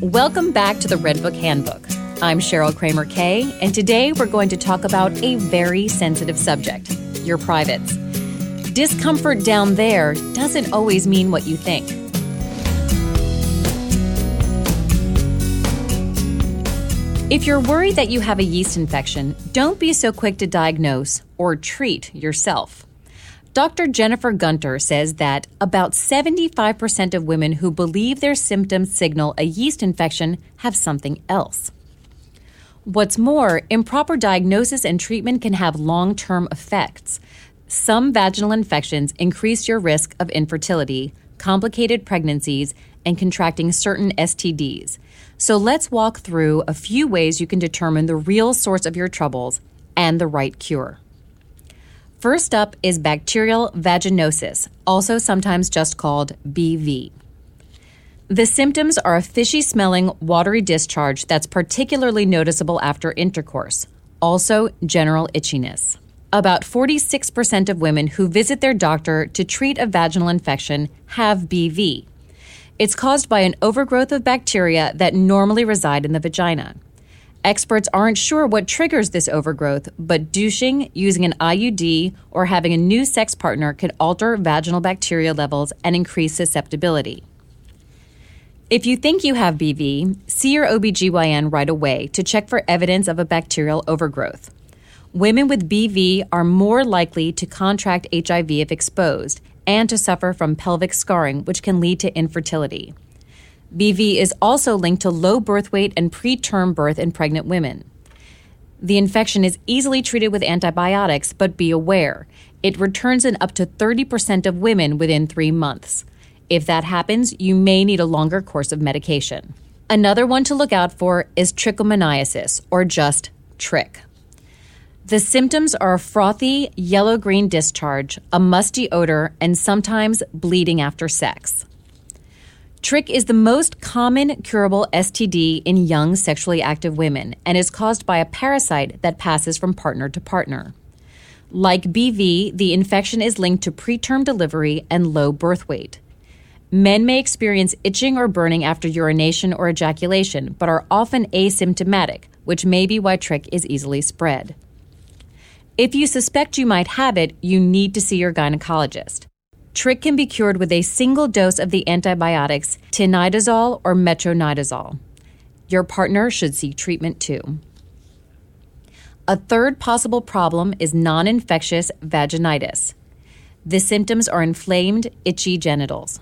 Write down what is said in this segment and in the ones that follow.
Welcome back to the Redbook Handbook. I'm Cheryl Kramer Kay, and today we're going to talk about a very sensitive subject your privates. Discomfort down there doesn't always mean what you think. If you're worried that you have a yeast infection, don't be so quick to diagnose or treat yourself. Dr. Jennifer Gunter says that about 75% of women who believe their symptoms signal a yeast infection have something else. What's more, improper diagnosis and treatment can have long term effects. Some vaginal infections increase your risk of infertility, complicated pregnancies, and contracting certain STDs. So let's walk through a few ways you can determine the real source of your troubles and the right cure. First up is bacterial vaginosis, also sometimes just called BV. The symptoms are a fishy smelling, watery discharge that's particularly noticeable after intercourse, also general itchiness. About 46% of women who visit their doctor to treat a vaginal infection have BV. It's caused by an overgrowth of bacteria that normally reside in the vagina. Experts aren't sure what triggers this overgrowth, but douching, using an IUD, or having a new sex partner could alter vaginal bacteria levels and increase susceptibility. If you think you have BV, see your OBGYN right away to check for evidence of a bacterial overgrowth. Women with BV are more likely to contract HIV if exposed and to suffer from pelvic scarring, which can lead to infertility. BV is also linked to low birth weight and preterm birth in pregnant women. The infection is easily treated with antibiotics, but be aware, it returns in up to 30% of women within three months. If that happens, you may need a longer course of medication. Another one to look out for is trichomoniasis, or just trich. The symptoms are a frothy, yellow green discharge, a musty odor, and sometimes bleeding after sex. Trich is the most common curable STD in young sexually active women and is caused by a parasite that passes from partner to partner. Like BV, the infection is linked to preterm delivery and low birth weight. Men may experience itching or burning after urination or ejaculation, but are often asymptomatic, which may be why trich is easily spread. If you suspect you might have it, you need to see your gynecologist. Trich can be cured with a single dose of the antibiotics tinidazole or metronidazole. Your partner should seek treatment too. A third possible problem is non infectious vaginitis. The symptoms are inflamed, itchy genitals.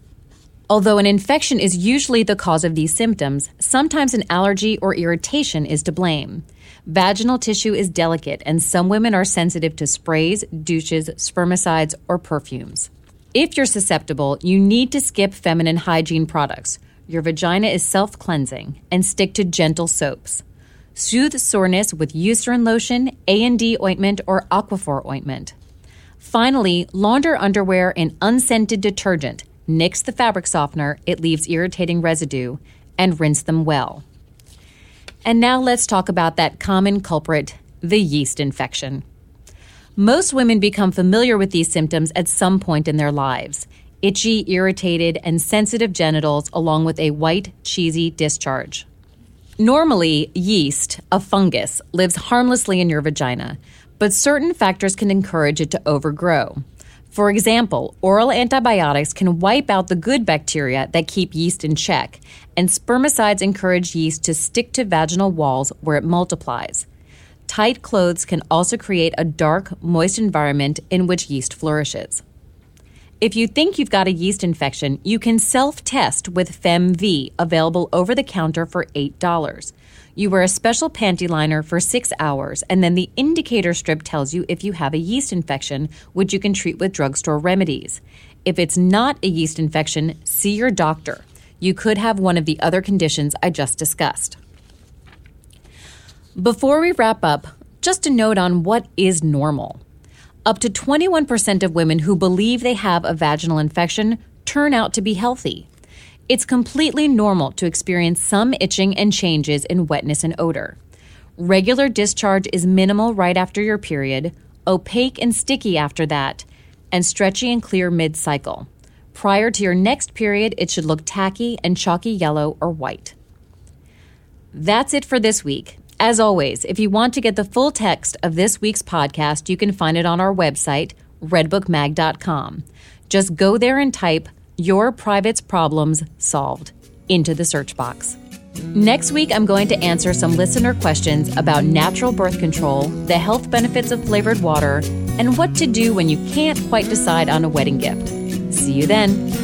Although an infection is usually the cause of these symptoms, sometimes an allergy or irritation is to blame. Vaginal tissue is delicate, and some women are sensitive to sprays, douches, spermicides, or perfumes. If you're susceptible, you need to skip feminine hygiene products. Your vagina is self cleansing and stick to gentle soaps. Soothe soreness with Eucerin lotion, A&D ointment, or Aquaphor ointment. Finally, launder underwear in unscented detergent. Nix the fabric softener, it leaves irritating residue, and rinse them well. And now let's talk about that common culprit, the yeast infection. Most women become familiar with these symptoms at some point in their lives itchy, irritated, and sensitive genitals, along with a white, cheesy discharge. Normally, yeast, a fungus, lives harmlessly in your vagina, but certain factors can encourage it to overgrow. For example, oral antibiotics can wipe out the good bacteria that keep yeast in check, and spermicides encourage yeast to stick to vaginal walls where it multiplies. Tight clothes can also create a dark, moist environment in which yeast flourishes. If you think you've got a yeast infection, you can self test with FemV, available over the counter for $8. You wear a special panty liner for six hours, and then the indicator strip tells you if you have a yeast infection, which you can treat with drugstore remedies. If it's not a yeast infection, see your doctor. You could have one of the other conditions I just discussed. Before we wrap up, just a note on what is normal. Up to 21% of women who believe they have a vaginal infection turn out to be healthy. It's completely normal to experience some itching and changes in wetness and odor. Regular discharge is minimal right after your period, opaque and sticky after that, and stretchy and clear mid cycle. Prior to your next period, it should look tacky and chalky yellow or white. That's it for this week. As always, if you want to get the full text of this week's podcast, you can find it on our website, redbookmag.com. Just go there and type Your Private's Problems Solved into the search box. Next week, I'm going to answer some listener questions about natural birth control, the health benefits of flavored water, and what to do when you can't quite decide on a wedding gift. See you then.